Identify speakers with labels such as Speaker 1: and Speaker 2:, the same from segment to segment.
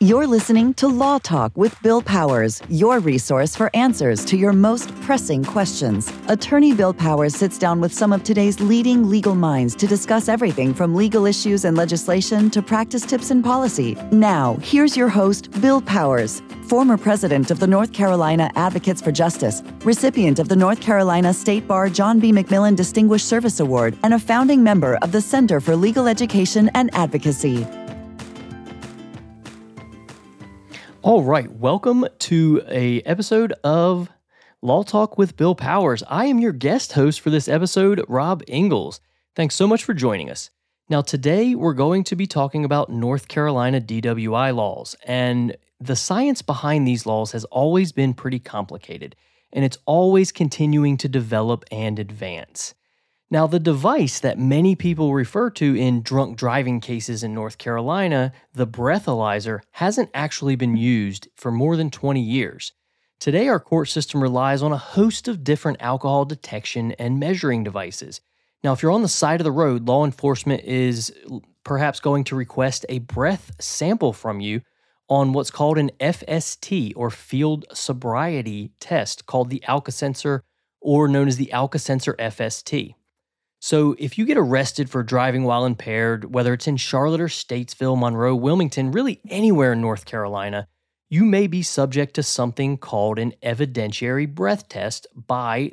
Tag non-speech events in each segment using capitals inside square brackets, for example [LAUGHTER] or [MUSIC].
Speaker 1: You're listening to Law Talk with Bill Powers, your resource for answers to your most pressing questions. Attorney Bill Powers sits down with some of today's leading legal minds to discuss everything from legal issues and legislation to practice tips and policy. Now, here's your host, Bill Powers, former president of the North Carolina Advocates for Justice, recipient of the North Carolina State Bar John B. McMillan Distinguished Service Award, and a founding member of the Center for Legal Education and Advocacy.
Speaker 2: All right, welcome to a episode of Law Talk with Bill Powers. I am your guest host for this episode, Rob Ingalls. Thanks so much for joining us. Now, today we're going to be talking about North Carolina DWI laws, and the science behind these laws has always been pretty complicated, and it's always continuing to develop and advance. Now, the device that many people refer to in drunk driving cases in North Carolina, the breathalyzer, hasn't actually been used for more than 20 years. Today, our court system relies on a host of different alcohol detection and measuring devices. Now, if you're on the side of the road, law enforcement is perhaps going to request a breath sample from you on what's called an FST or field sobriety test called the Alco-Sensor or known as the Alco-Sensor FST. So, if you get arrested for driving while impaired, whether it's in Charlotte or Statesville, Monroe, Wilmington, really anywhere in North Carolina, you may be subject to something called an evidentiary breath test by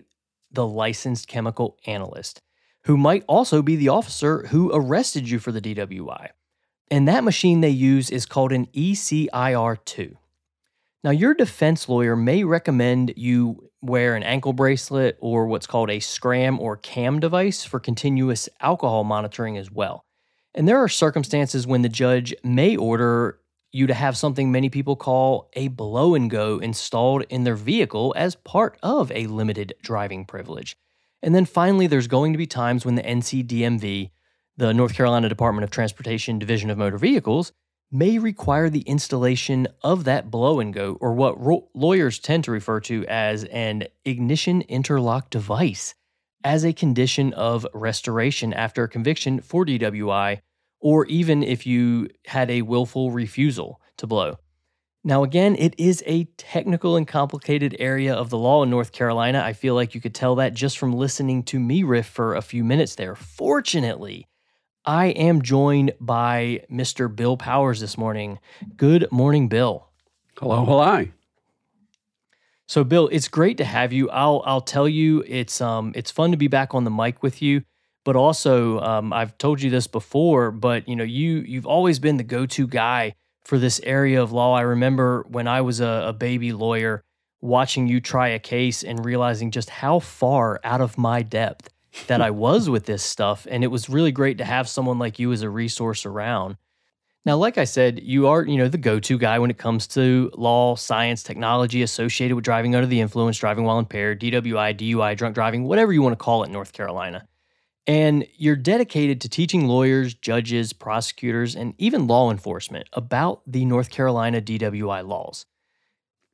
Speaker 2: the licensed chemical analyst, who might also be the officer who arrested you for the DWI. And that machine they use is called an ECIR2. Now, your defense lawyer may recommend you wear an ankle bracelet or what's called a SCRAM or CAM device for continuous alcohol monitoring as well. And there are circumstances when the judge may order you to have something many people call a blow and go installed in their vehicle as part of a limited driving privilege. And then finally, there's going to be times when the NCDMV, the North Carolina Department of Transportation Division of Motor Vehicles, may require the installation of that blow and go, or what ro- lawyers tend to refer to as an ignition interlock device, as a condition of restoration after a conviction for DWI, or even if you had a willful refusal to blow. Now, again, it is a technical and complicated area of the law in North Carolina. I feel like you could tell that just from listening to me riff for a few minutes there. Fortunately, I am joined by Mr. Bill Powers this morning. Good morning, Bill.
Speaker 3: Hello, hello.
Speaker 2: So, Bill, it's great to have you. I'll I'll tell you, it's um it's fun to be back on the mic with you. But also, um, I've told you this before, but you know, you you've always been the go-to guy for this area of law. I remember when I was a, a baby lawyer, watching you try a case and realizing just how far out of my depth that I was with this stuff. And it was really great to have someone like you as a resource around. Now, like I said, you are, you know, the go-to guy when it comes to law, science, technology associated with driving under the influence, driving while impaired, DWI, DUI, drunk driving, whatever you want to call it in North Carolina. And you're dedicated to teaching lawyers, judges, prosecutors, and even law enforcement about the North Carolina DWI laws.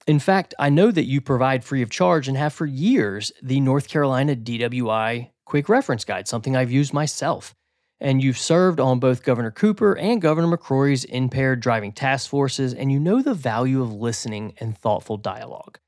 Speaker 2: In fact, I know that you provide free of charge and have for years the North Carolina DWI quick reference guide, something I've used myself. And you've served on both Governor Cooper and Governor McCrory's impaired driving task forces, and you know the value of listening and thoughtful dialogue.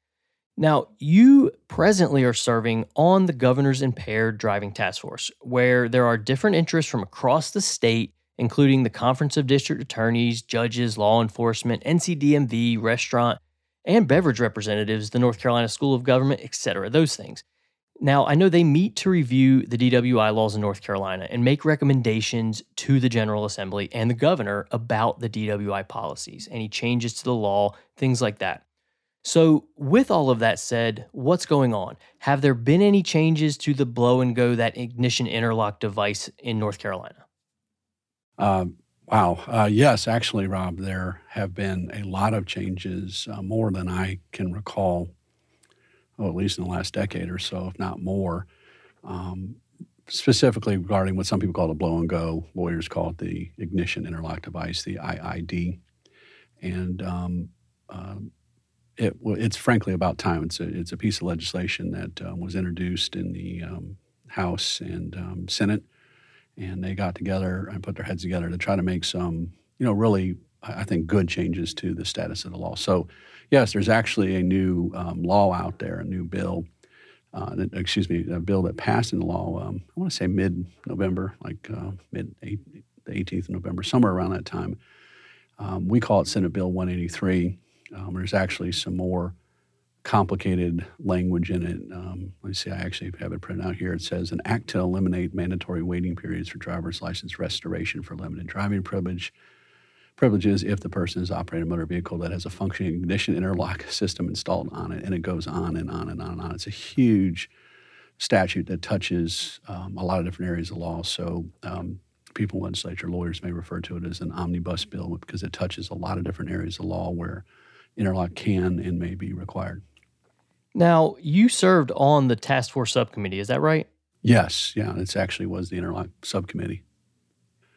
Speaker 2: Now, you presently are serving on the Governor's Impaired Driving Task Force, where there are different interests from across the state, including the Conference of District Attorneys, judges, law enforcement, NCDMV, restaurant, and beverage representatives, the North Carolina School of Government, etc. Those things. Now, I know they meet to review the DWI laws in North Carolina and make recommendations to the General Assembly and the governor about the DWI policies, any changes to the law, things like that. So, with all of that said, what's going on? Have there been any changes to the blow and go, that ignition interlock device in North Carolina?
Speaker 3: Uh, wow. Uh, yes, actually, Rob, there have been a lot of changes, uh, more than I can recall well, at least in the last decade or so, if not more, um, specifically regarding what some people call the blow and go. Lawyers call it the ignition interlock device, the IID. And um, uh, it, it's frankly about time. It's a, it's a piece of legislation that uh, was introduced in the um, House and um, Senate, and they got together and put their heads together to try to make some, you know, really I think, good changes to the status of the law. So, yes, there's actually a new um, law out there, a new bill. Uh, excuse me, a bill that passed into law. Um, I want to say mid-November, like uh, mid the 18th of November, somewhere around that time. Um, we call it Senate Bill 183. Um, there's actually some more complicated language in it. Um, let me see, I actually have it printed out here. It says an act to eliminate mandatory waiting periods for driver's license restoration for limited driving privilege privileges if the person is operating a motor vehicle that has a functioning ignition interlock system installed on it, and it goes on and on and on and on. It's a huge statute that touches um, a lot of different areas of law. So um, people in legislature, lawyers may refer to it as an omnibus bill because it touches a lot of different areas of law where interlock can and may be required.
Speaker 2: Now, you served on the task force subcommittee, is that right?
Speaker 3: Yes, yeah, it actually was the interlock subcommittee.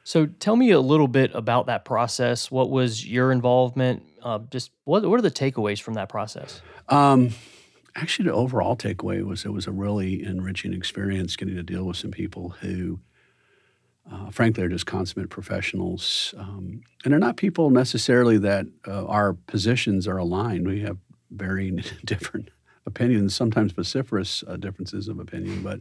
Speaker 2: So tell me a little bit about that process. What was your involvement? Uh, just what, what are the takeaways from that process? Um,
Speaker 3: actually, the overall takeaway was it was a really enriching experience getting to deal with some people who, uh, frankly, are just consummate professionals. Um, and they're not people necessarily that uh, our positions are aligned. We have varying [LAUGHS] different opinions, sometimes vociferous uh, differences of opinion, but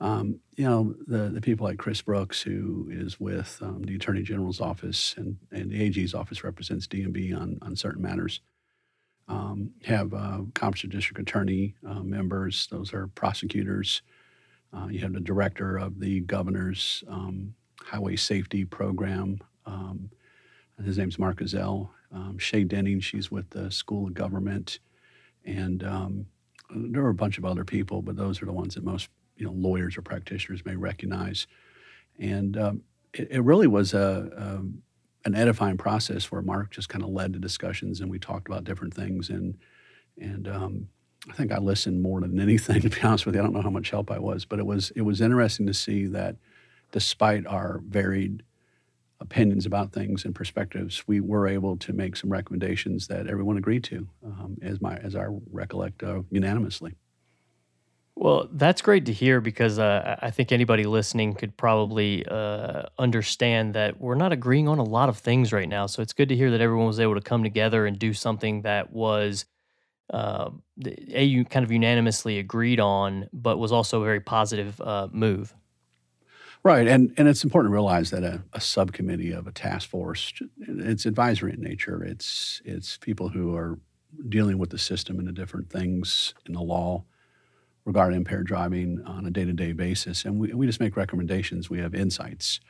Speaker 3: um, you know, the, the people like Chris Brooks, who is with um, the Attorney General's office and, and the AG's office represents DMV on, on certain matters, um, have uh, Conference District Attorney uh, members, those are prosecutors. Uh, you have the director of the governor's um, highway safety program. Um, his name's Mark Ezzell. Um, Shea Denning, she's with the School of Government. And there are a bunch of other people, but those are the ones that most you know lawyers or practitioners may recognize. And um, it, it, really was a, a, an edifying process where Mark just kind of led the discussions and we talked about different things and and um, I think I listened more than [LAUGHS] anything to be honest with you. I don't know how much help I was, but it was it was interesting to see that despite our varied opinions about things and perspectives, we were able to make some recommendations that everyone agreed to, um, as my as I recollect uh, unanimously.
Speaker 2: Well, that's great to hear because uh, I think anybody listening could probably uh, understand that we're not agreeing on a lot of things right now. So it's good to hear that everyone was able to come together and do something that was uh, a kind of unanimously agreed on, but was also a very positive uh, move.
Speaker 3: Right, and and it's important to realize that a, a, subcommittee of a task force, it's advisory in nature. It's it's people who are dealing with the system and the different things in the law regarding impaired driving on a day-to-day basis, and we, we just make recommendations. We have insights,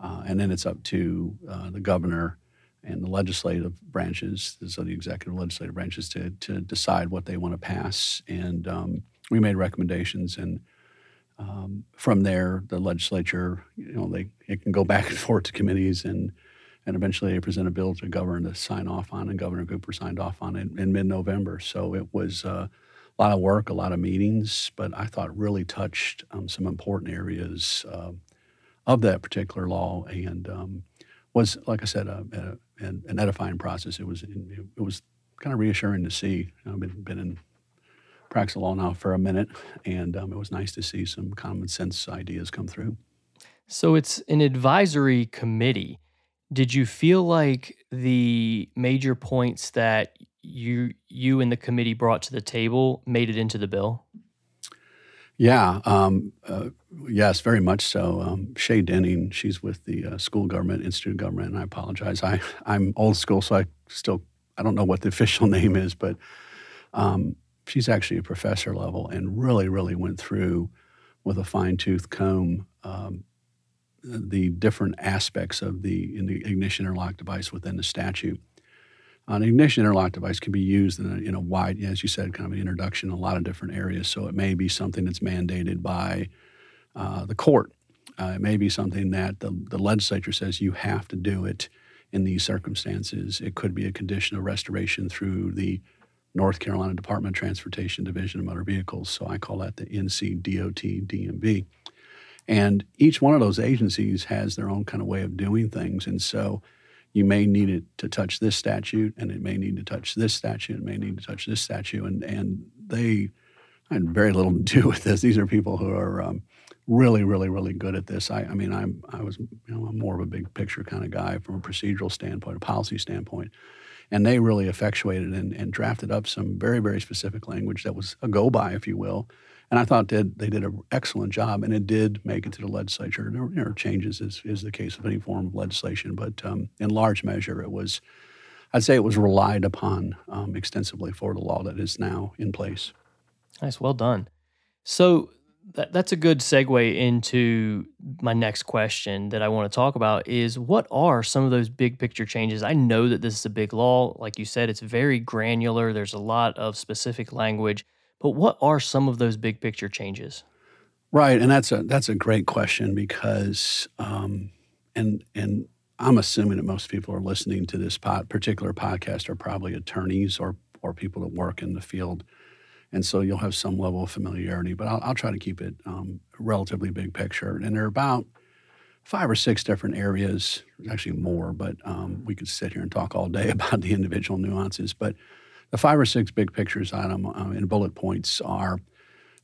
Speaker 3: uh, and then it's up to uh, the governor and the legislative branches, so the executive legislative branches, to to decide what they want to pass. And um, we made recommendations, and um, from there, the legislature, you know, they it can go back and [LAUGHS] forth to committees and. And eventually, they present a bill to governor to sign off on, and Governor Cooper signed off on it in mid-November. So it was uh, a lot of work, a lot of meetings, but I thought really touched um, some important areas uh, of that particular law and um, was, like I said, a, a, an edifying process. It was it was kind of reassuring to see. I've been, been in practice law now for a minute, and um, it was nice to see some common sense ideas come through.
Speaker 2: So it's an advisory committee. Did you feel like the major points that you you and the committee brought to the table made it into the bill?
Speaker 3: Yeah, um, uh, yes, very much so. Um, Shea Denning, she's with the uh, School Government Institute of Government, and I apologize. I I'm old school, so I still I don't know what the [LAUGHS] official name is, but um, she's actually a professor level and really really went through with a fine tooth comb um, the different aspects of the in the ignition interlock device within the statute. An ignition interlock device can be used in a, in a wide, as you said, kind of an introduction in a lot of different areas. So it may be something that's mandated by uh, the court. Uh, it may be something that the, the legislature says you have to do it in these circumstances. It could be a condition of restoration through the North Carolina Department of Transportation Division of Motor Vehicles. So I call that the NCDOT DMV. And each one of those agencies has their own kind of way of doing things. And so you may need it to touch this statute, and it may need to touch this statute, it may need to touch this statute, and and they had very little to do with this. These are people who are um, really, really, really good at this. I, I mean, I'm I was you know I'm more of a big picture kind of guy from a procedural standpoint, a policy standpoint, and they really effectuated and, and drafted up some very, very specific language that was a go by, if you will. And I thought they did an excellent job, and it did make it to the legislature. There, are changes, is the case of any form of legislation, but um, in large measure, it was. I'd say it was relied upon um, extensively for the law that is now in place.
Speaker 2: Nice, well done. So that, that's a good segue into my next question that I want to talk about is what are some of those big picture changes? I know that this is a big law. Like you said, it's very granular. There's a lot of specific language, but what are some of those big picture changes?
Speaker 3: Right, and that's a that's a great question because, um, and and I'm assuming that most people are listening to this particular podcast are probably attorneys or or people that work in the field and so you'll have some level of familiarity. But I'll, I'll try to keep it um, relatively big picture. And there are about five or six different areas, actually more, but um, we could sit here and talk all day [LAUGHS] about the individual nuances. But the five or six big pictures item uh, in bullet points are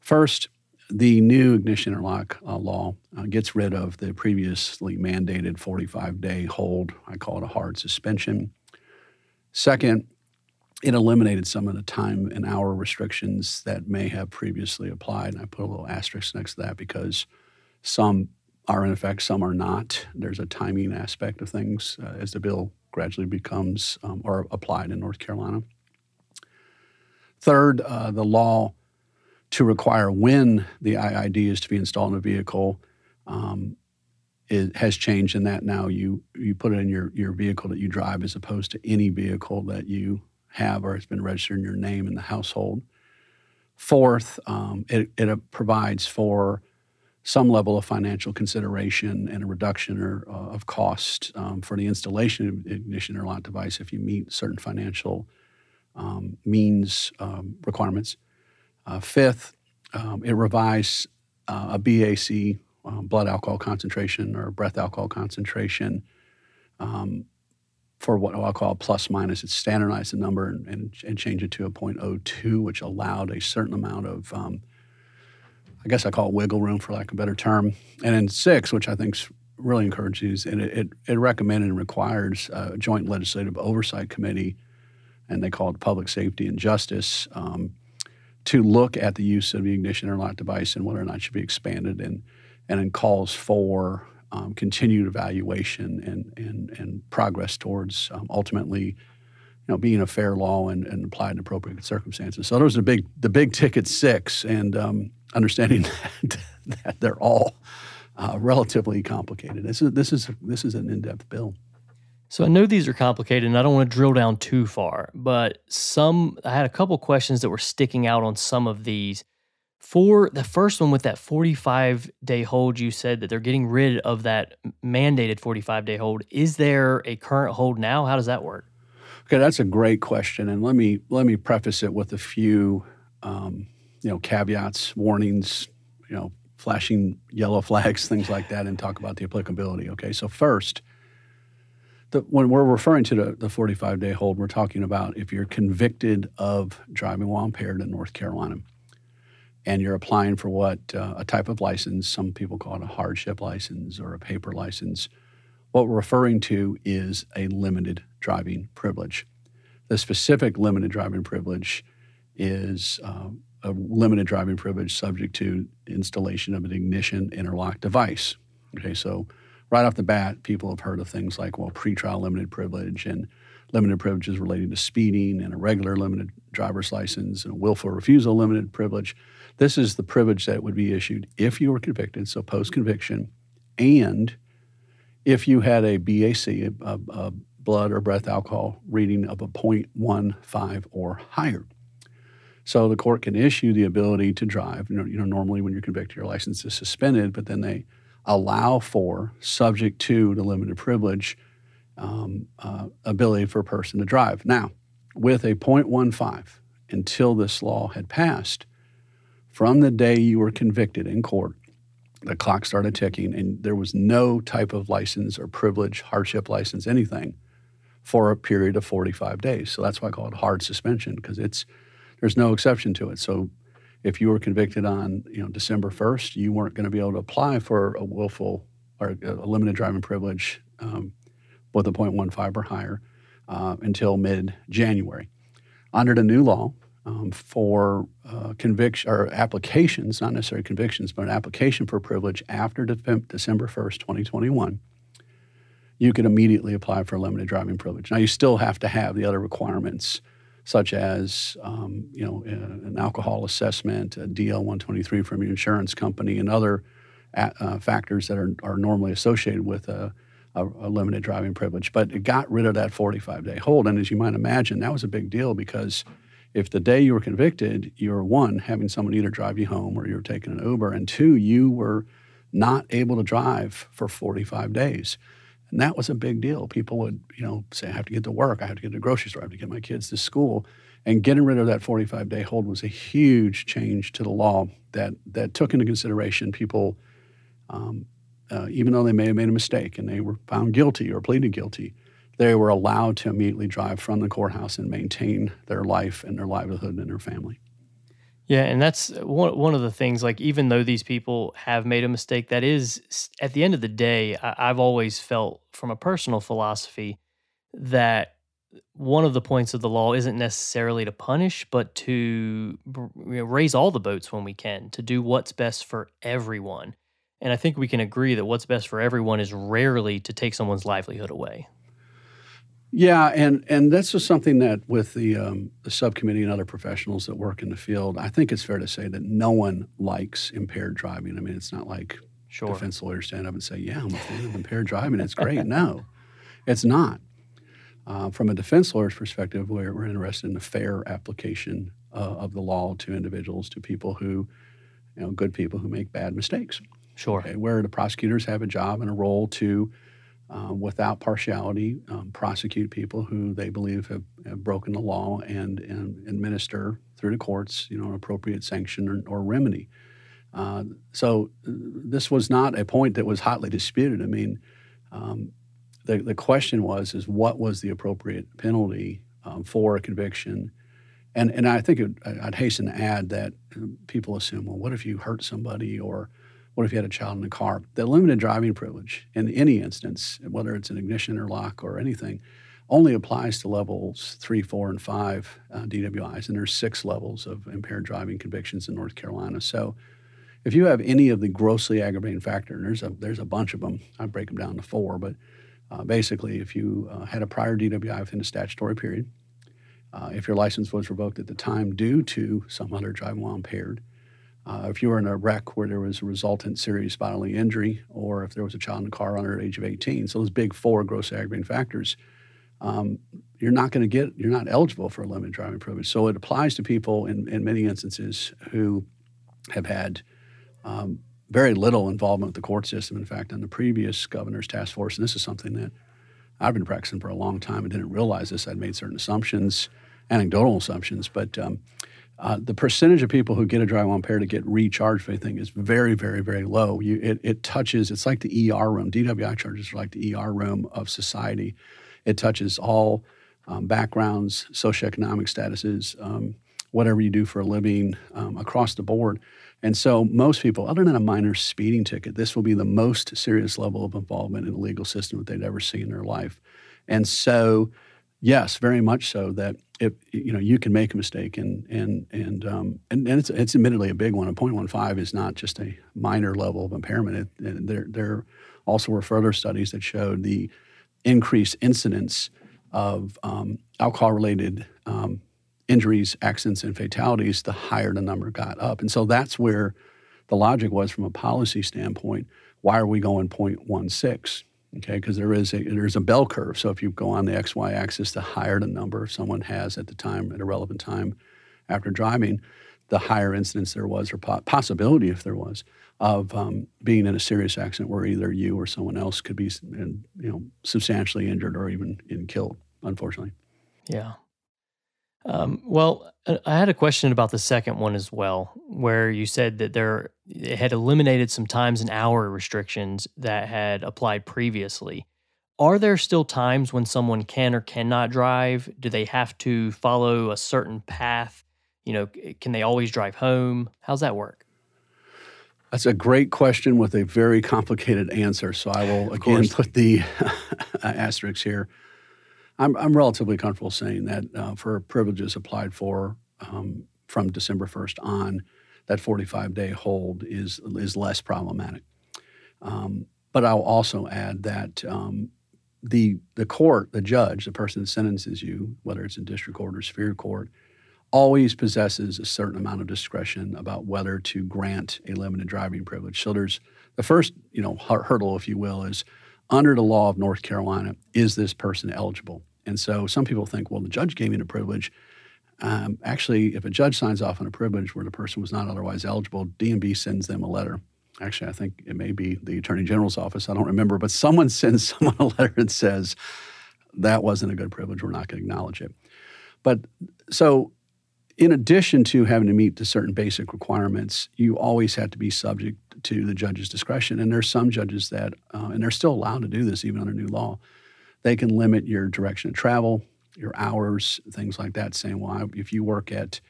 Speaker 3: first, the new ignition interlock uh, law uh, gets rid of the previously mandated 45 day hold. I call it a hard suspension. Second, it eliminated some of the time and hour restrictions that may have previously applied. And I put a little asterisk next to that because some are in effect, some are not. There's a timing aspect of things uh, as the bill gradually becomes um, or applied in North Carolina. Third, uh, the law to require when the IID is to be installed in a vehicle um, it has changed in that now you you put it in your, your vehicle that you drive as opposed to any vehicle that you have or has been registered in your name in the household. Fourth, um, it, it, provides for some level of financial consideration and a reduction or, uh, of cost um, for the installation of ignition or interlock device if you meet certain financial um, means um, requirements. Uh, fifth, um, it revised uh, a BAC, um, blood alcohol concentration or breath alcohol concentration um, for what I'll call plus minus. It standardized the number and, and, and change it to a 0.02, which allowed a certain amount of, I guess I call it wiggle room for lack of a better term. And then six, which I think is really encouraging, is and it, it, it recommended and requires a joint legislative oversight committee, and they called public safety and justice, um, to look at the use of the ignition interlock device and whether or not it should be expanded and and calls for um, continued evaluation and, and, and progress towards um, ultimately you know, being a fair law and, and applied in appropriate circumstances. So those are the big, the big ticket six, and um, understanding [LAUGHS] that, that, they're all uh, relatively complicated. This is this is this is an in-depth bill.
Speaker 2: So I know these are complicated, and I don't want to drill down too far. But some, I had a couple questions that were sticking out on some of these. For the first one with that 45 day hold you said that they're getting rid of that mandated 45 day hold. Is there a current hold now? How does that work?
Speaker 3: Okay that's a great question and let me let me preface it with a few um, you know caveats warnings you know flashing yellow flags things like that and talk about the applicability okay? So first the, when we're referring to the, the 45 day hold we're talking about if you're convicted of driving while impaired in north carolina and you're applying for what uh, a type of license, some people call it a hardship license or a paper license. What we're referring to is a limited driving privilege. The specific limited driving privilege is uh, a limited driving privilege subject to installation of an ignition interlock device. Okay, so right off the bat, people have heard of things like, well, pretrial limited privilege and limited privileges relating to speeding and a regular limited driver's license and a willful refusal limited privilege. This is the privilege that would be issued if you were convicted, so post conviction, and if you had a BAC, a, a, blood or breath alcohol reading of a 0.15 or higher. So the court can issue the ability to drive. You know, you know, normally when you're convicted, your license is suspended, but then they allow for, subject to the limited privilege, um, uh, ability for a person to drive. Now, with a 0.15, until this law had passed, from the day you were convicted in court, the clock started ticking, and there was no type of license or privilege, hardship license, anything for a period of 45 days. So that's why I call it hard suspension because it's there's no exception to it. So if you were convicted on you know December 1st, you weren't going to be able to apply for a willful or a limited driving privilege um, with a 0.15 or higher uh, until mid January. Under the new law, um, for uh, conviction or applications, not necessarily convictions, but an application for privilege after de- December 1st, 2021, you could immediately apply for a limited driving privilege. Now, you still have to have the other requirements, such as um, you know uh, an alcohol assessment, a DL 123 from your insurance company, and other uh, factors that are, are normally associated with a, a, a, limited driving privilege. But it got rid of that 45 day hold. And as you might imagine, that was a big deal because if the day you were convicted, you were one, having someone either drive you home or you're taking an Uber, and two, you were not able to drive for 45 days. And that was a big deal. People would, you know, say, I have to get to work, I have to get to the grocery store, I have to get my kids to school. And getting rid of that 45 day hold was a huge change to the law that, that took into consideration people, um, uh, even though they may have made a mistake and they were found guilty or pleaded guilty, they were allowed to immediately drive from the courthouse and maintain their life and their livelihood and their family.
Speaker 2: Yeah, and that's one one of the things. Like, even though these people have made a mistake, that is at the end of the day, I, I've always felt from a personal philosophy that one of the points of the law isn't necessarily to punish, but to you know, raise all the boats when we can, to do what's best for everyone. And I think we can agree that what's best for everyone is rarely to take someone's livelihood away.
Speaker 3: Yeah, and and that's just something that with the um, the subcommittee and other professionals that work in the field, I think it's fair to say that no one likes impaired driving. I mean, it's not like sure. defense lawyers stand up and say, "Yeah, I'm a fan of impaired driving. It's great." no, it's not. Uh, from a defense lawyer's perspective, we're, we're interested in the fair application uh, of the law to individuals, to people who, you know, good people who make bad mistakes.
Speaker 2: Sure.
Speaker 3: Okay? Where the prosecutors have a job and a role to uh, without partiality, um, prosecute people who they believe have, have broken the law and, and, administer through the courts, you know, an appropriate sanction or, or remedy. Uh, so uh, this was not a point that was hotly disputed. I mean, um, the, the question was is what was the appropriate penalty um, for a conviction? And, and I think it, I'd hasten to add that um, people assume, well, what if you hurt somebody or what if you had a child in the car? The limited driving privilege in any instance, whether it's an ignition or lock or anything, only applies to levels three, four, and five uh, DWIs, and there's six levels of impaired driving convictions in North Carolina. So, if you have any of the grossly aggravating factor, and there's a there's a bunch of them, I break them down to four, but uh, basically, if you uh, had a prior DWI within a statutory period, uh, if your license was revoked at the time due to some other driving while impaired, uh, if you were in a wreck where there was a resultant serious bodily injury, or if there was a child in the car under the age of 18, so those big four gross aggravating factors, um, you're not going to get, you're not eligible for a limited driving privilege. So it applies to people in, in many instances who have had um, very little involvement with the court system. In fact, on the previous governor's task force, and this is something that I've been practicing for a long time and didn't realize this, I'd made certain assumptions, anecdotal assumptions, but um, uh, the percentage of people who get a dry pair to get recharged for anything is very, very, very low. You, it, it touches, it's like the ER room. DWI charges are like the ER room of society. It touches all um, backgrounds, socioeconomic statuses, um, whatever you do for a living um, across the board. And so, most people, other than a minor speeding ticket, this will be the most serious level of involvement in the legal system that they'd ever see in their life. And so, yes, very much so that if you know you can make a mistake and and and um, and, and, it's it's admittedly a big one. A 0.15 is not just a minor level of impairment. It, there there also were further studies that showed the increased incidence of um, alcohol-related um, injuries, accidents, and fatalities. The higher the number got up, and so that's where the logic was from a policy standpoint. Why are we going 0.16? Okay because there is a there's a bell curve. So if you go on the xy axis the higher the number someone has at the time at a relevant time after driving the higher incidence there was or po- possibility if there was of um, being in a serious accident where either you or someone else could be you know substantially injured or even, even killed unfortunately.
Speaker 2: Yeah um, well, uh, I had a question about the second one as well, where you said that there it had eliminated some times and hour restrictions that had applied previously. Are there still times when someone can or cannot drive? Do they have to follow a certain path You know, can they always drive home? How's that work?
Speaker 3: That's a great question with a very complicated answer. So I will again put the [LAUGHS] asterisk here. I'm, I'm relatively comfortable saying that uh, for privileges applied for um, from December 1st on, that 45 day hold is, is less problematic. Um, but I'll also add that um, the, the court, the judge, the person that sentences you, whether it's in district court or superior court, always possesses a certain amount of discretion about whether to grant a limited driving privilege. So there's the first, you know, hurdle, if you will, is under the law of North Carolina, is this person eligible? And so some people think, well, the judge gave me the privilege. Um, actually, if a judge signs off on a privilege where the person was not otherwise eligible, DMV sends them a letter. Actually, I think it may be the Attorney General's office. I don't remember, but someone [LAUGHS] sends someone a letter and says that wasn't a good privilege. We're not going to acknowledge it. But so, in addition to having to meet the certain basic requirements, you always have to be subject to the judge's discretion. And there's some judges that, uh, and they're still allowed to do this even under new law they can limit your direction of travel, your hours, things like that, saying, well, if you work at,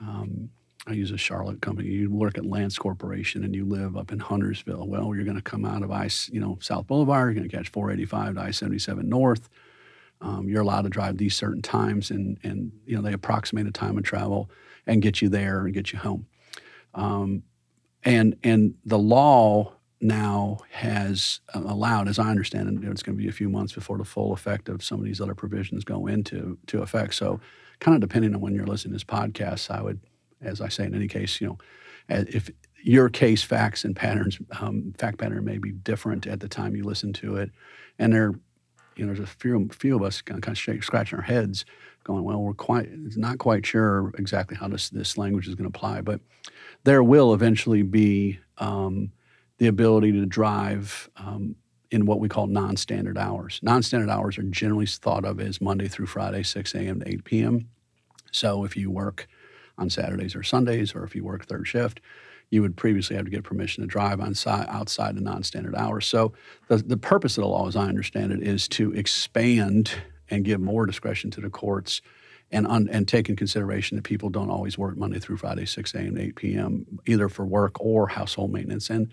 Speaker 3: um, I use a Charlotte company, you work at Lance Corporation and you live up in Huntersville, well, you're going to come out of ice, you know, South Boulevard, you're going to catch 485 to I-77 North. Um, you're allowed to drive these certain times and, and, you know, they approximate a time of travel and get you there and get you home. Um, and, and the law now has uh, allowed, as I understand it, it's going to be a few months before the full effect of some of these other provisions go into to effect. So, kind of depending on when you're listening to this podcast, I would, as I say in any case, you know, if your case facts and patterns, um, fact pattern may be different at the time you listen to it, and there, you know, there's a few, few of us kind of scratching our heads, going, well, we're quite not quite sure exactly how this this language is going to apply, but there will eventually be. Um, the ability to drive um, in what we call non-standard hours. Non-standard hours are generally thought of as Monday through Friday, 6 a.m. to 8 p.m. So if you work on Saturdays or Sundays, or if you work third shift, you would previously have to get permission to drive on side, outside the non-standard hours. So the, the purpose of the law, as I understand it, is to expand and give more discretion to the courts and, un, and take in consideration that people don't always work Monday through Friday, 6 a.m. to 8 p.m., either for work or household maintenance. And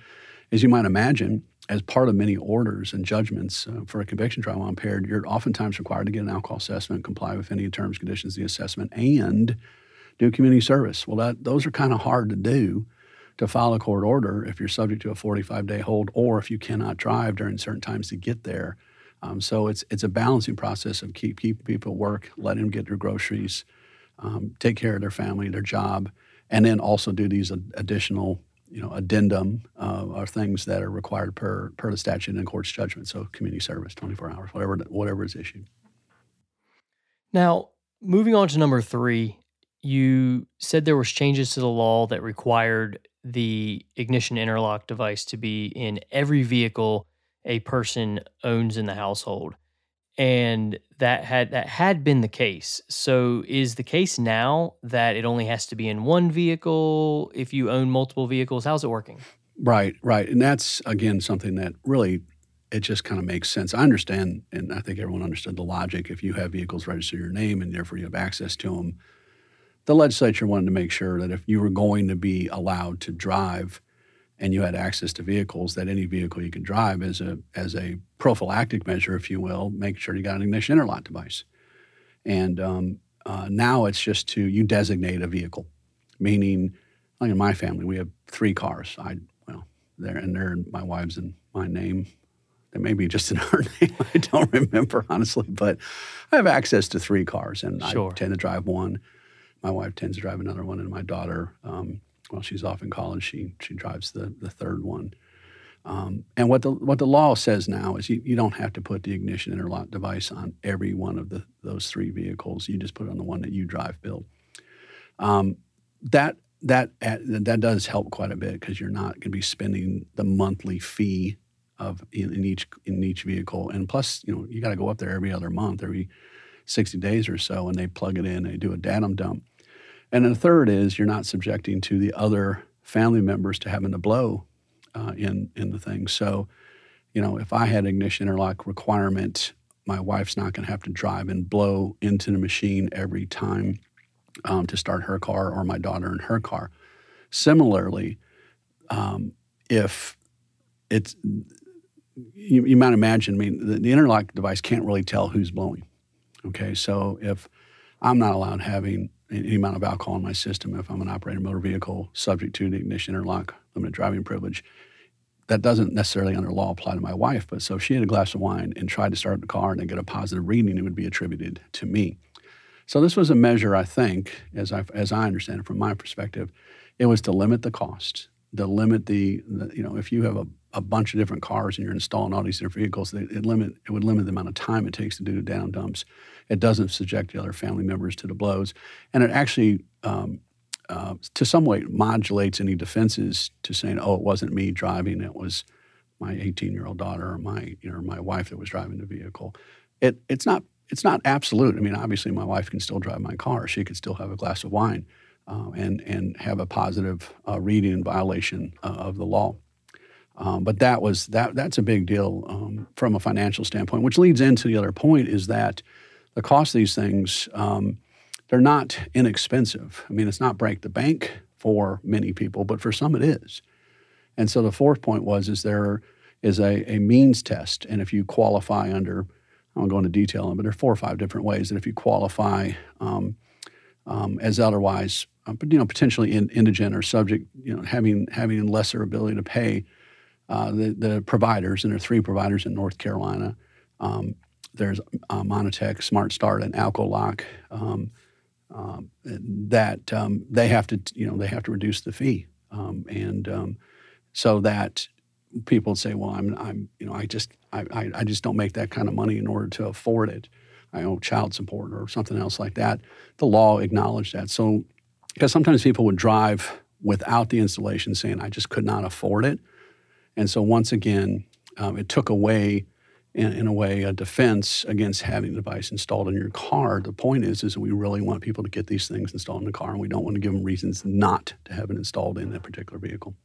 Speaker 3: as you might imagine, as part of many orders and judgments uh, for a conviction trial while impaired, you're oftentimes required to get an alcohol assessment, comply with any terms, conditions of the assessment, and do community service. Well, that, those are kind of hard to do to file a court order if you're subject to a 45 day hold or if you cannot drive during certain times to get there. Um, so it's, it's a balancing process of keep, keep people work, let them get their groceries, um, take care of their family, their job, and then also do these additional you know, addendum uh, are things that are required per per the statute and court's judgment. So community service, 24 hours, whatever whatever is issued.
Speaker 2: Now, moving on to number three, you said there was changes to the law that required the ignition interlock device to be in every vehicle a person owns in the household and that had that had been the case. So is the case now that it only has to be in one vehicle if you own multiple vehicles? How's it working?
Speaker 3: Right, right. And that's again something that really it just kind of makes sense. I understand and I think everyone understood the logic if you have vehicles registered your name and therefore you have access to them. The legislature wanted to make sure that if you were going to be allowed to drive and you had access to vehicles, that any vehicle you could drive as a as a prophylactic measure, if you will, make sure you got an ignition interlock device. And um, uh, now it's just to you designate a vehicle, meaning, like in my family, we have three cars. I well, they're and they're my wife's and my name. They may be just in her [LAUGHS] name. I don't remember honestly, but I have access to three cars, and sure. I tend to drive one. My wife tends to drive another one, and my daughter um, while she's off in college, she she drives the the third one. Um, and what the what the law says now is you, you don't have to put the ignition interlock device on every one of the those three vehicles. You just put it on the one that you drive build. Um, that that that does help quite a bit because you're not going to be spending the monthly fee of in, in, each in each vehicle, and plus you know you got to go up there every other month, every 60 days or so, and they plug it in, they do a datum dump. And the third is you're not subjecting to the other family members to having to blow uh, in in the thing. So, you know, if I had ignition interlock requirement, my wife's not going to have to drive and blow into the machine every time um, to start her car or my daughter in her car. Similarly, um, if it's you, you, might imagine, I mean, the, the, interlock device can't really tell who's blowing. Okay, so if I'm not allowed having any amount of alcohol in my system, if I'm an operator motor vehicle subject to the ignition interlock limited driving privilege, that doesn't necessarily under law apply to my wife. But so if she had a glass of wine and tried to start the car and then get a positive reading, it would be attributed to me. So this was a measure, I think, as I as I understand it from my perspective, it was to limit the cost, to limit the, the you know if you have a, a bunch of different cars and you're installing all these different vehicles, it, it limit it would limit the amount of time it takes to do the down dumps. It doesn't subject the other family members to the blows, and it actually. Um, uh, to some way modulates any defenses to saying, "Oh, it wasn't me driving; it was my 18-year-old daughter or my you know my wife that was driving the vehicle." It it's not it's not absolute. I mean, obviously, my wife can still drive my car. She could still have a glass of wine uh, and and have a positive uh, reading in violation uh, of the law. Um, but that was that. That's a big deal um, from a financial standpoint. Which leads into the other point is that the cost of these things um, they're not inexpensive. I mean, it's not break the bank for many people, but for some it is. And so the fourth point was is there is a, a means test, and if you qualify under I won't go into detail on, but there are four or five different ways that if you qualify um, um, as otherwise, uh, you know, potentially in, indigent or subject, you know, having having lesser ability to pay, uh, the the providers, and there are three providers in North Carolina. Um, there's uh, Monitech, Smart Start, and Alcolock. Um, um, that um, they have to, you know, they have to reduce the fee, and so that people say, "Well, I'm, I'm, you know, I just, I, I, I just don't make that kind of money in order to afford it. I owe child support or something else like that." The law acknowledged that. So, because sometimes people would drive without the installation, saying, "I just could not afford it," and so once again, um, it took away. In, in, a way, a defense against having the device installed in your car. The point is, is we really want people to get these things installed in the car, and we don't want to give them reasons not to have it installed in that particular vehicle.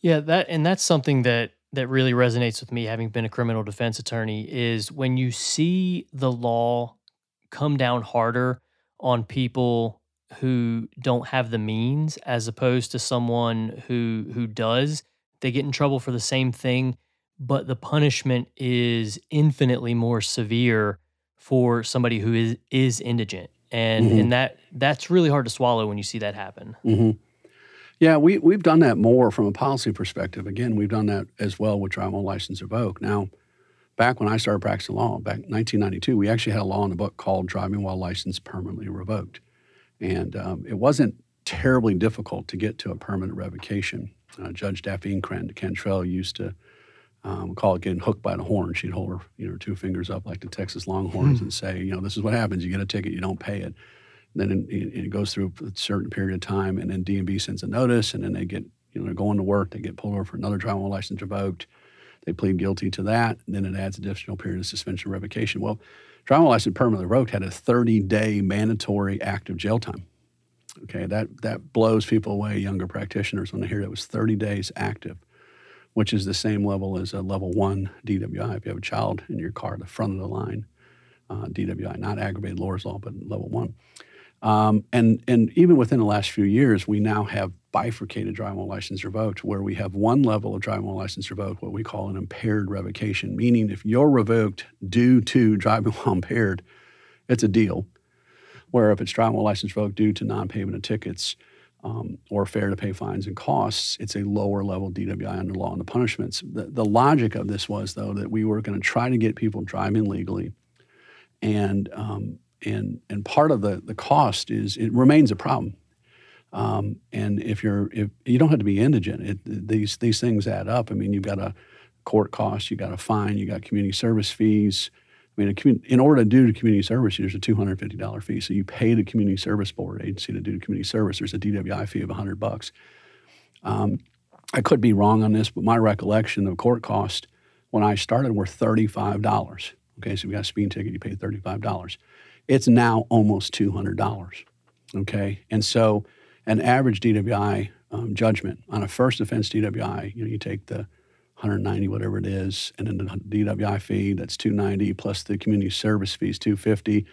Speaker 2: Yeah, that and that's something that that really resonates with me having been a criminal defense attorney is when you see the law come down harder on people who don't have the means as opposed to someone who who does, they get in trouble for the same thing, but the punishment is infinitely more severe for somebody who is is indigent. And mm-hmm. and that that's really hard to swallow when you see that happen.
Speaker 3: Mm-hmm. Yeah, we, we've done that more from a policy perspective. Again, we've done that as well with driving while license revoked. Now, back when I started practicing law, back in 1992, we actually had a law in the book called Driving While License Permanently Revoked. And um, it wasn't terribly difficult to get to a permanent revocation. Uh, Judge Daphne Cantrell used to um, call it getting hooked by the horn. She'd hold her, you know, two fingers up like the Texas Longhorns mm-hmm. and say, you know, this is what happens. You get a ticket, you don't pay it. Then it, it goes through a certain period of time, and then DMV sends a notice, and then they get, you know, they're going to work, they get pulled over for another driving license revoked. They plead guilty to that, and then it adds additional period of suspension revocation. Well, driving license permanently revoked had a 30 day mandatory active jail time. Okay, that, that blows people away, younger practitioners, when they hear it was 30 days active, which is the same level as a level one DWI. If you have a child in your car, the front of the line, uh, DWI, not aggravated Laura's Law, but level one. Um, and, and even within the last few years, we now have bifurcated driving license revoked, where we have one level of driving license revoked, what we call an impaired revocation, meaning if you're revoked due to driving [LAUGHS] while impaired, it's a deal. Where if it's driving while license revoked due to non payment of tickets um, or failure to pay fines and costs, it's a lower level DWI under law and the punishments. The, the logic of this was, though, that we were going to try to get people driving legally and um, and and part of the the cost is it remains a problem. Um, and if you're if you don't have to be indigent, it, these these things add up. I mean, you've got a court cost, you got a fine, you got community service fees. Mean, in order to do the community service, there's a $250 fee. So you pay the community service board agency to do the community service. There's a DWI fee of 100 bucks. Um, I could be wrong on this, but my recollection of court cost when I started were $35. Okay, so you got a speeding ticket, you pay $35 it's now almost $200. Okay. And so an average DWI um, judgment on a first offense DWI, you know, you take the 190, whatever it is, and then the DWI fee, that's 290 plus the community service fees, 250.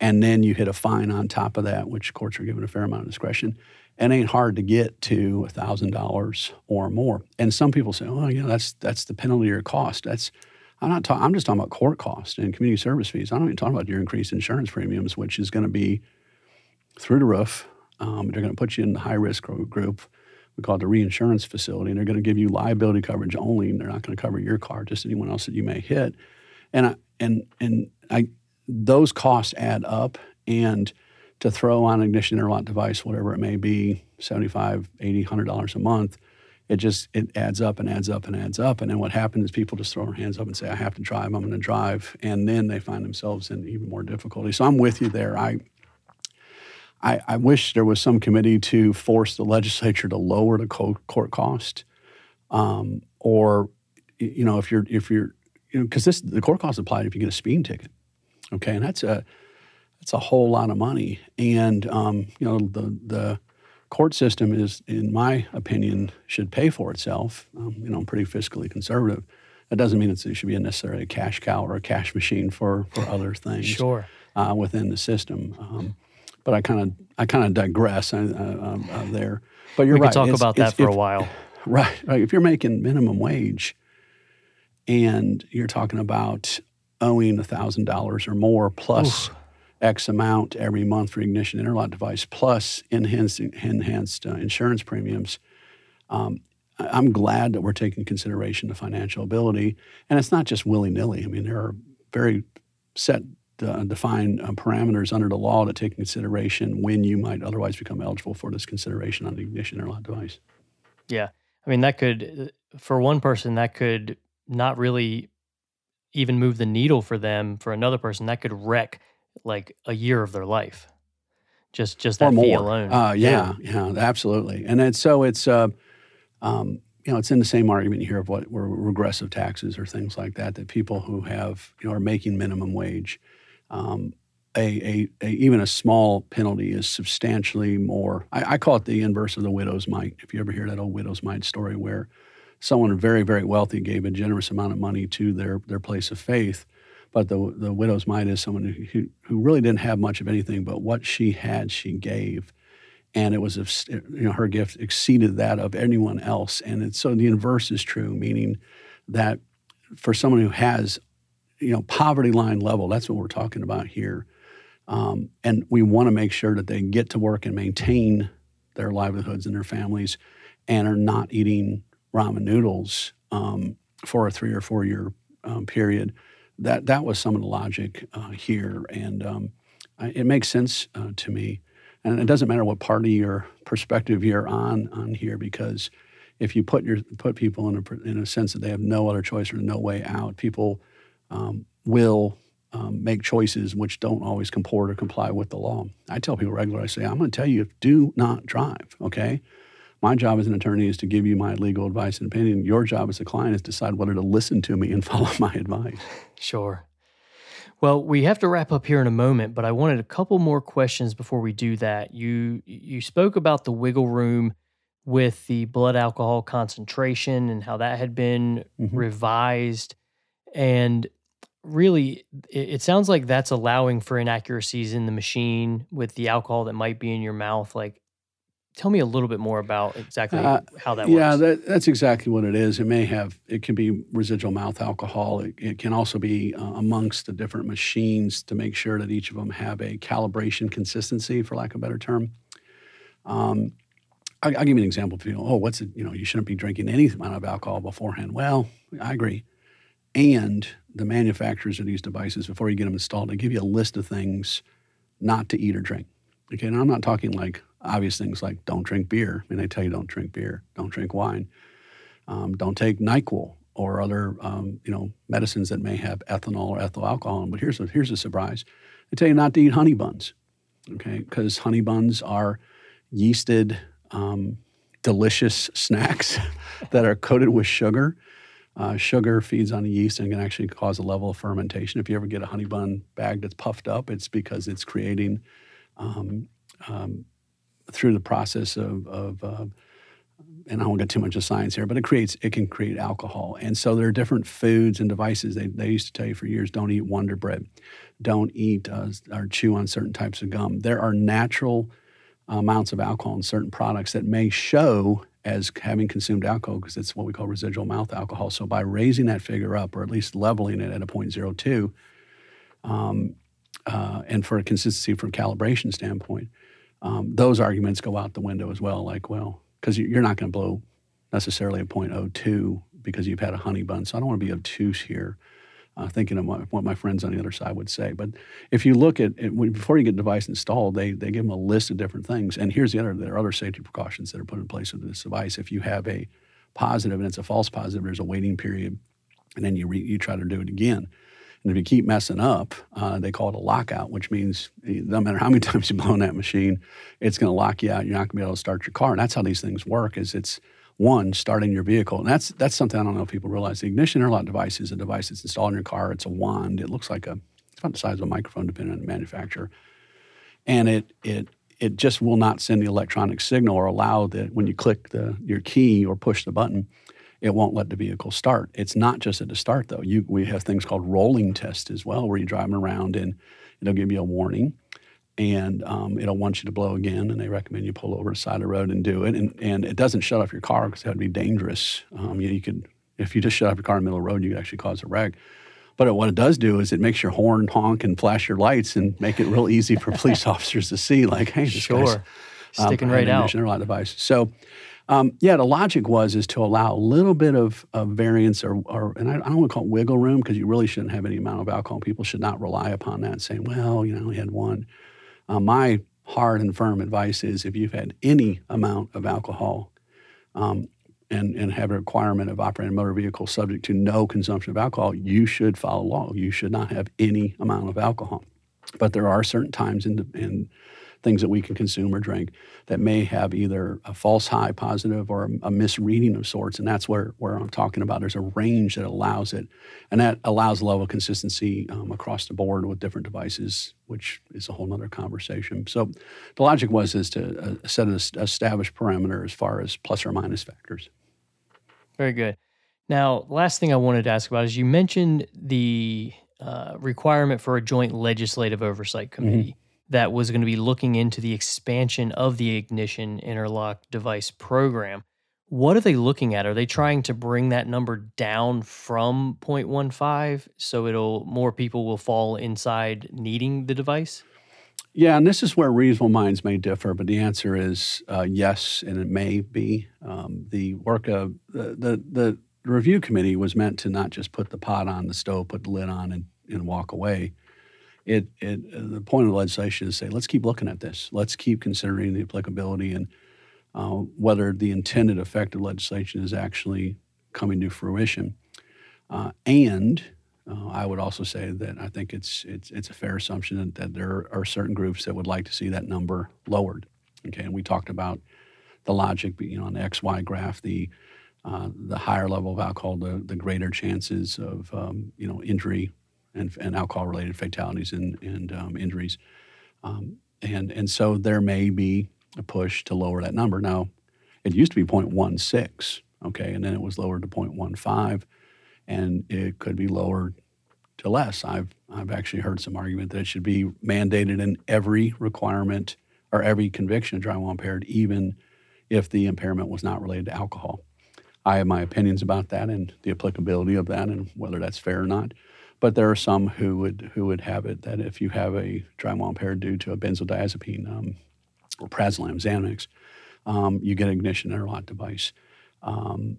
Speaker 3: and then you hit a fine on top of that, which courts are given a fair amount of discretion. It ain't hard to get to thousand dollars or more. And some people say, "Oh, you know, that's that's the penalty or cost." That's I'm not talking. I'm just talking about court costs and community service fees. I'm not even talking about your increased insurance premiums, which is going to be through the roof. Um, they're going to put you in the high risk group. We call it the reinsurance facility, and they're going to give you liability coverage only, and they're not going to cover your car, just anyone else that you may hit. And I, and and I, those costs add up, and to throw on an ignition interlock device, whatever it may be, 75 80 $100 a month, it just it adds up and adds up and adds up. And then what happens is people just throw their hands up and say, I have to drive, I'm going to drive. And then they find themselves in even more difficulty. So I'm with you there. I, I, I wish there was some committee to force the legislature to lower the court cost. Um, or, you know, if you're, if you're, you know, because this the court cost applied if you get a speeding ticket. Okay. And that's a, that's a whole lot of money. And, um, you know, the, the, court system is, in my opinion, should pay for itself. Um, you know, I'm pretty fiscally conservative. That doesn't mean it should be a necessarily a cash cow or a cash machine for, for other things.
Speaker 2: Sure.
Speaker 3: Uh, within the system, um, but I kind of I kind of digress uh, uh, there. But you're
Speaker 2: we
Speaker 3: right.
Speaker 2: We could talk about that for
Speaker 3: if,
Speaker 2: a while. [LAUGHS]
Speaker 3: Right, right. If you're making minimum wage, and you're talking about owing thousand dollars or more plus Oof. X amount every month for ignition interlock device plus enhanced, enhanced uh, insurance premiums. Um, I'm glad that we're taking consideration the financial ability, and it's not just willy nilly. I mean, there are very set, uh, defined uh, parameters under the law to take into consideration when you might otherwise become eligible for this consideration on the ignition interlock device.
Speaker 2: Yeah, I mean that could, for one person, that could not really even move the needle for them. For another person, that could wreck like a year of their life. Just just that fee alone.
Speaker 3: Uh, yeah, yeah, yeah, absolutely. And it's so it's uh, um, you know it's in the same argument here of what were regressive taxes or things like that that people who have you know are making minimum wage. Um, a, a, a, even a small penalty is substantially more. I, I, call it the inverse of the widow's mite. If you ever hear that old widow's mite story, where someone very very wealthy gave a generous amount of money to their their place of faith, but the, the widow's mite is someone who, who really didn't have much of anything, but what she had, she gave. And it was, you know, her gift exceeded that of anyone else. And so the inverse is true, meaning that for someone who has, you know, poverty line level, that's what we're talking about here. Um, and we want to make sure that they get to work and maintain their livelihoods and their families and are not eating ramen noodles um, for a three or four year um, period that that was some of the logic uh, here, and um, it makes sense uh, to me. And it doesn't matter what party or perspective you're on on here, because if you put your put people in a in a sense that they have no other choice or no way out, people um, will um, make choices which don't always comport or comply with the law. I tell people regularly, I say, I'm going to tell you, do not drive. Okay, my job as an attorney is to give you my legal advice and opinion. Your job as a client is to decide whether to listen to me and [LAUGHS] follow my advice.
Speaker 2: Sure. Well, we have to wrap up here in a moment, but I wanted a couple more questions before we do that. You you spoke about the wiggle room with the blood alcohol concentration and how that had been mm-hmm. revised and really it, it, sounds like that's allowing for inaccuracies in the machine with the alcohol that might be in your mouth like Tell me a little bit more about exactly uh, how that
Speaker 3: yeah, works. Yeah, that, that's exactly what it is. It may have, it can be residual mouth alcohol. It, it can also be uh, amongst the different machines to make sure that each of them have a calibration consistency, for lack of a better term. Um, I, will give you an example. People, oh, what's it? You know, you shouldn't be drinking any amount of alcohol beforehand. Well, I agree. And the manufacturers of these devices, before you get them installed, they give you a list of things not to eat or drink. Okay, and I'm not talking like obvious things like don't drink beer. I mean, they tell you don't drink beer, don't drink wine, um, don't take Nyquil or other um, you know medicines that may have ethanol or ethyl alcohol. But here's a, here's a surprise: they tell you not to eat honey buns, okay? Because honey buns are yeasted, um, delicious [LAUGHS] snacks [LAUGHS] that are coated with sugar. Uh, sugar feeds on the yeast and can actually cause a level of fermentation. If you ever get a honey bun bag that's puffed up, it's because it's creating um, um, through the process of, of uh, and I won't get too much of science here, but it creates it can create alcohol. And so there are different foods and devices. They, they used to tell you for years, don't eat Wonder Bread, don't eat uh, or chew on certain types of gum. There are natural amounts of alcohol in certain products that may show as having consumed alcohol because it's what we call residual mouth alcohol. So by raising that figure up, or at least leveling it at a 0.02, um, uh, and for consistency from calibration standpoint, um, those arguments go out the window as well. Like, well, because you're not going to blow necessarily a 0.02 because you've had a honey bun. So I don't want to be obtuse here, uh, thinking of what, my friends on the other side would say. But if you look at it, before you get the device installed, they, they give them a list of different things. And here's the other, there are other safety precautions that are put in place with this device. If you have a positive and it's a false positive, there's a waiting period, and then you, re, you try to do it again. And if you keep messing up, uh, they call it a lockout, which means no matter how many [LAUGHS] times you blow on that machine, it's going to lock you out. You're not going to be able to start your car. And that's how these things work. Is it's one starting your vehicle, and that's that's something I don't know if people realize. The ignition interlock device is a device that's installed in your car. It's a wand. It looks like a it's about the size of a microphone, depending on the manufacturer, and it it it just will not send the electronic signal or allow that when you click the your key or push the button it won't let the vehicle start. It's not just at the start though. You, we have things called rolling tests as well, where you drive around and it'll give you a warning, and um, it'll want you to blow again, and they recommend you pull over the side of the road and do it. And, and it doesn't shut off your car because that would be dangerous. Um, you, you, could, if you just shut off your car in the middle of the road, you could actually cause a wreck. But what it does do is it makes your horn honk and flash your lights and make it real easy for [LAUGHS] police officers to see, like, hey, this
Speaker 2: sure.
Speaker 3: guy's
Speaker 2: um, sticking right out.
Speaker 3: Device. So um, yeah, the logic was is to allow a little bit of, of variance or, or and I, I don't want to call it wiggle room because you really shouldn't have any amount of alcohol. People should not rely upon that saying, well, you know, we had one. Uh, my hard and firm advice is if you've had any amount of alcohol um, and, and have a requirement of operating a motor vehicle subject to no consumption of alcohol, you should follow law. You should not have any amount of alcohol. But there are certain times in, the, in things that we can consume or drink that may have either a false high positive or a, misreading of sorts. And that's where, where I'm talking about. There's a range that allows it. And that allows a level of consistency um, across the board with different devices, which is a whole other conversation. So the logic was is to uh, set an established parameter as far as plus or minus factors.
Speaker 2: Very good. Now, last thing I wanted to ask about is you mentioned the uh, requirement for a joint legislative oversight mm-hmm. committee. Mm-hmm that was going to be looking into the expansion of the ignition interlock device program. What are they looking at? Are they trying to bring that number down from 0.15 so it'll more people will fall inside needing the device?
Speaker 3: Yeah, and this is where reasonable minds may differ, but the answer is uh, yes, and it may be. Um, the work of the, the, the review committee was meant to not just put the pot on the stove, put the lid on, and, and walk away it, it the point of the legislation is to say let's keep looking at this. Let's keep considering the applicability and uh, whether the intended effect of legislation is actually coming to fruition. Uh, and uh, I would also say that I think it's it's it's a fair assumption that, that, there are certain groups that would like to see that number lowered. Okay, and we talked about the logic, you know, on the XY graph, the uh, the higher level of alcohol, the, the greater chances of um, you know injury and, and alcohol-related fatalities and, and um, injuries. Um, and, and so there may be a push to lower that number. Now, it used to be 0.16, okay, and then it was lowered to 0.15, and it could be lowered to less. I've, I've actually heard some argument that it should be mandated in every requirement or every conviction of driving while impaired, even if the impairment was not related to alcohol. I have my opinions about that and the applicability of that and whether that's fair or not. But there are some who would who would have it that if you have a while impaired due to a benzodiazepine um, alprazolam, Xanax, um, you get ignition interlock device. Um,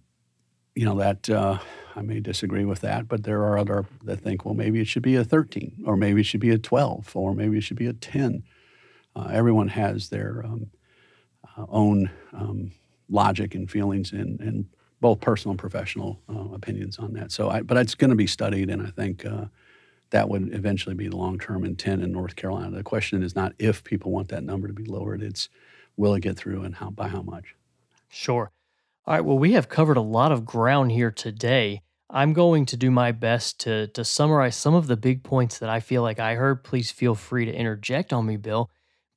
Speaker 3: you know that uh, I may disagree with that, but there are other that think, well, maybe it should be a 13, or maybe it should be a 12, or maybe it should be a 10. Uh, everyone has their um, uh, own um, logic and feelings and, and both personal and professional uh, opinions on that. So, I, but it's going to be studied, and I think uh, that would eventually be the long-term intent in North Carolina. The question is not if people want that number to be lowered; it's will it get through, and how by how much.
Speaker 2: Sure. All right. Well, we have covered a lot of ground here today. I'm going to do my best to to summarize some of the big points that I feel like I heard. Please feel free to interject on me, Bill.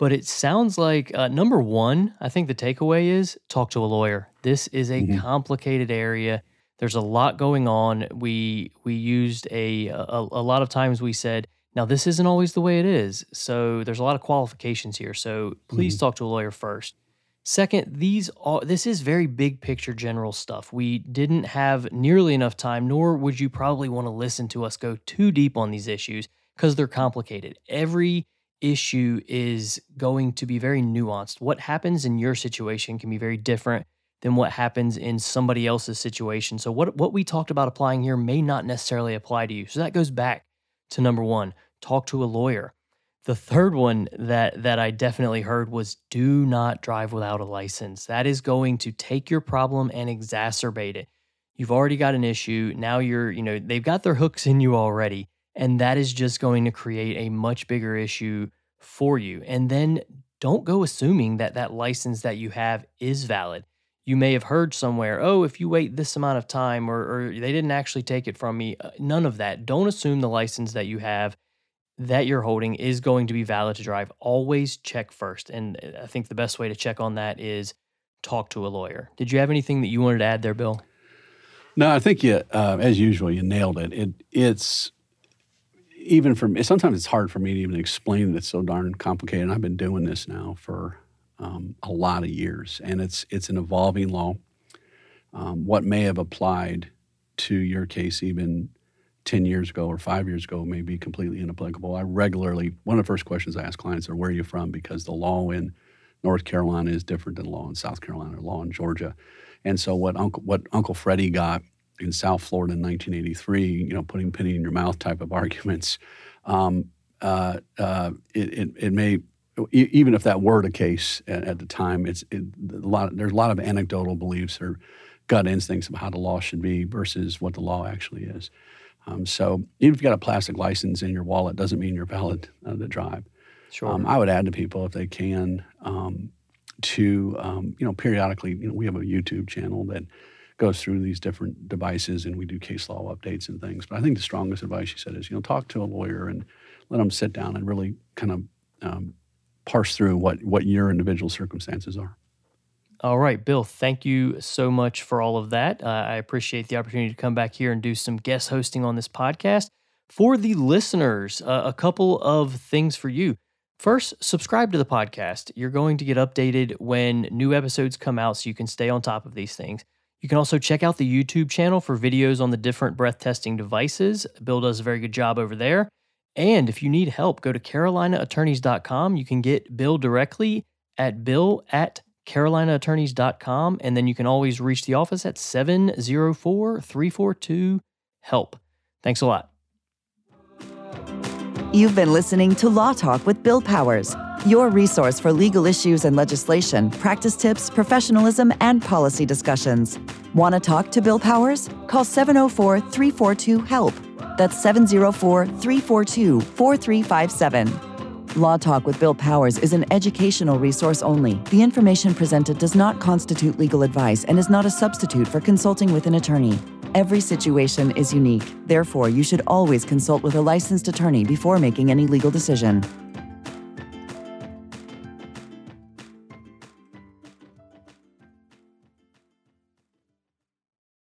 Speaker 2: But it sounds like uh, number one, I think the takeaway is talk to a lawyer. This is a mm-hmm. complicated area. There's a lot going on. We we used a, a a lot of times we said now this isn't always the way it is. So there's a lot of qualifications here. So please mm-hmm. talk to a lawyer first. Second, these are, this is very big picture general stuff. We didn't have nearly enough time, nor would you probably want to listen to us go too deep on these issues because they're complicated. Every issue is going to be very nuanced. What happens in your situation can be very different than what happens in somebody else's situation. So what what we talked about applying here may not necessarily apply to you. So that goes back to number 1, talk to a lawyer. The third one that that I definitely heard was do not drive without a license. That is going to take your problem and exacerbate it. You've already got an issue. Now you're, you know, they've got their hooks in you already, and that is just going to create a much bigger issue for you. And then don't go assuming that that license that you have is valid. You may have heard somewhere, oh, if you wait this amount of time, or, or they didn't actually take it from me. Uh, none of that. Don't assume the license that you have that you're holding is going to be valid to drive. Always check first. And uh, I think the best way to check on that is talk to a lawyer. Did you have anything that you wanted to add there, Bill?
Speaker 3: No, I think you, uh, as usual, you nailed it. it. It's even for me, sometimes it's hard for me to even explain it. It's so darn complicated. I've been doing this now for um, a lot of years, and it's it's an evolving law. Um, what may have applied to your case even 10 years ago or five years ago may be completely inapplicable. I regularly, one of the first questions I ask clients are, where are you from? Because the law in North Carolina is different than law in South Carolina or law in Georgia. And so what Uncle, what Uncle Freddie got in South Florida in 1983, you know, putting penny in your mouth type of [LAUGHS] arguments, um, uh, uh, it, it, it, may, even if that were the case at, at the time, it's it, a lot. There's a lot of anecdotal beliefs or gut instincts of how the law should be versus what the law actually is. Um, so even if you've got a plastic license in your wallet, doesn't mean you're valid [LAUGHS] uh, to drive.
Speaker 2: Sure. Um,
Speaker 3: I would add to people if they can um, to um, you know periodically. You know, we have a YouTube channel that goes through these different devices, and we do case law updates and things. But I think the strongest advice you said is you know talk to a lawyer and let them sit down and really kind of um, parse through what what your individual circumstances are.
Speaker 2: All right, Bill, thank you so much for all of that. Uh, I appreciate the opportunity to come back here and do some guest hosting on this podcast. For the listeners, uh, a couple of things for you. First, subscribe to the podcast. You're going to get updated when new episodes come out so you can stay on top of these things. You can also check out the YouTube channel for videos on the different breath testing devices. Bill does a very good job over there. And if you need help, go to carolinaattorneys.com. You can get Bill directly at bill at carolinaattorneys.com. And then you can always reach the office at 704 342 HELP. Thanks a lot.
Speaker 1: You've been listening to Law Talk with Bill Powers, your resource for legal issues and legislation, practice tips, professionalism, and policy discussions. Want to talk to Bill Powers? Call 704 342 HELP. That's 704 342 4357. Law Talk with Bill Powers is an educational resource only. The information presented does not constitute legal advice and is not a substitute for consulting with an attorney. Every situation is unique. Therefore, you should always consult with a licensed attorney before making any legal decision.